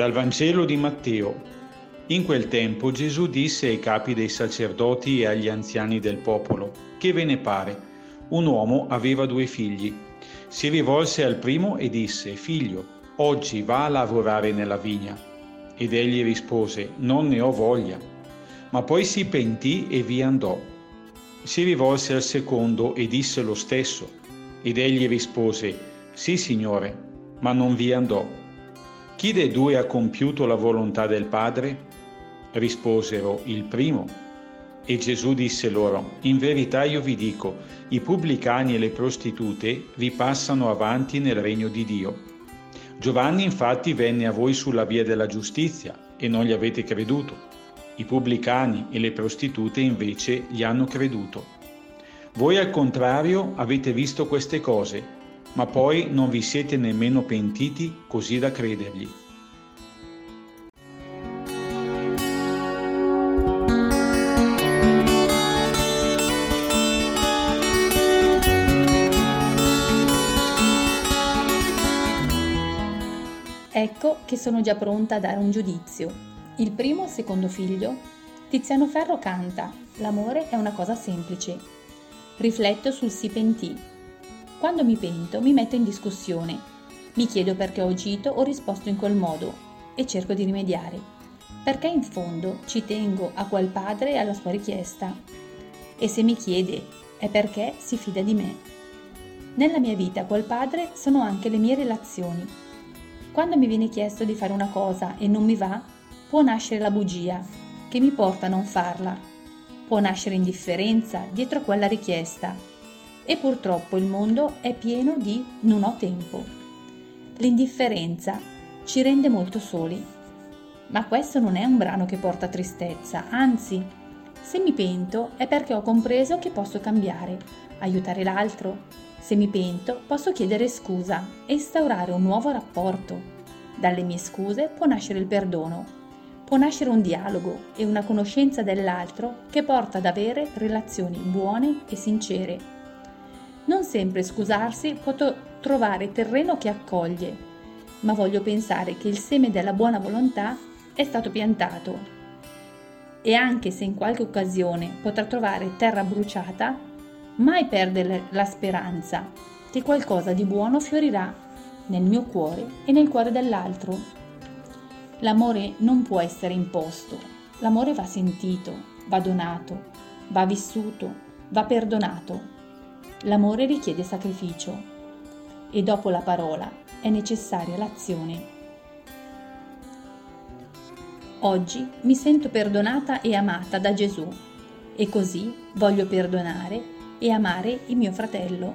Dal Vangelo di Matteo. In quel tempo Gesù disse ai capi dei sacerdoti e agli anziani del popolo, che ve ne pare? Un uomo aveva due figli. Si rivolse al primo e disse, Figlio, oggi va a lavorare nella vigna. Ed egli rispose, Non ne ho voglia. Ma poi si pentì e vi andò. Si rivolse al secondo e disse lo stesso. Ed egli rispose, Sì, Signore, ma non vi andò. Chi dei due ha compiuto la volontà del Padre? Risposero, il primo. E Gesù disse loro, In verità io vi dico, i pubblicani e le prostitute vi passano avanti nel regno di Dio. Giovanni infatti venne a voi sulla via della giustizia e non gli avete creduto. I pubblicani e le prostitute invece gli hanno creduto. Voi al contrario avete visto queste cose, ma poi non vi siete nemmeno pentiti così da credergli. Ecco che sono già pronta a dare un giudizio. Il primo o secondo figlio? Tiziano Ferro canta L'amore è una cosa semplice. Rifletto sul si pentì. Quando mi pento mi metto in discussione. Mi chiedo perché ho agito o risposto in quel modo e cerco di rimediare. Perché in fondo ci tengo a quel padre e alla sua richiesta. E se mi chiede è perché si fida di me. Nella mia vita quel padre sono anche le mie relazioni quando mi viene chiesto di fare una cosa e non mi va, può nascere la bugia, che mi porta a non farla. Può nascere indifferenza dietro quella richiesta. E purtroppo il mondo è pieno di non ho tempo. L'indifferenza ci rende molto soli. Ma questo non è un brano che porta tristezza, anzi, se mi pento è perché ho compreso che posso cambiare, aiutare l'altro, se mi pento, posso chiedere scusa e instaurare un nuovo rapporto. Dalle mie scuse può nascere il perdono, può nascere un dialogo e una conoscenza dell'altro che porta ad avere relazioni buone e sincere. Non sempre scusarsi può trovare terreno che accoglie, ma voglio pensare che il seme della buona volontà è stato piantato. E anche se in qualche occasione potrà trovare terra bruciata, mai perdere la speranza che qualcosa di buono fiorirà nel mio cuore e nel cuore dell'altro. L'amore non può essere imposto, l'amore va sentito, va donato, va vissuto, va perdonato. L'amore richiede sacrificio e dopo la parola è necessaria l'azione. Oggi mi sento perdonata e amata da Gesù e così voglio perdonare e amare il mio fratello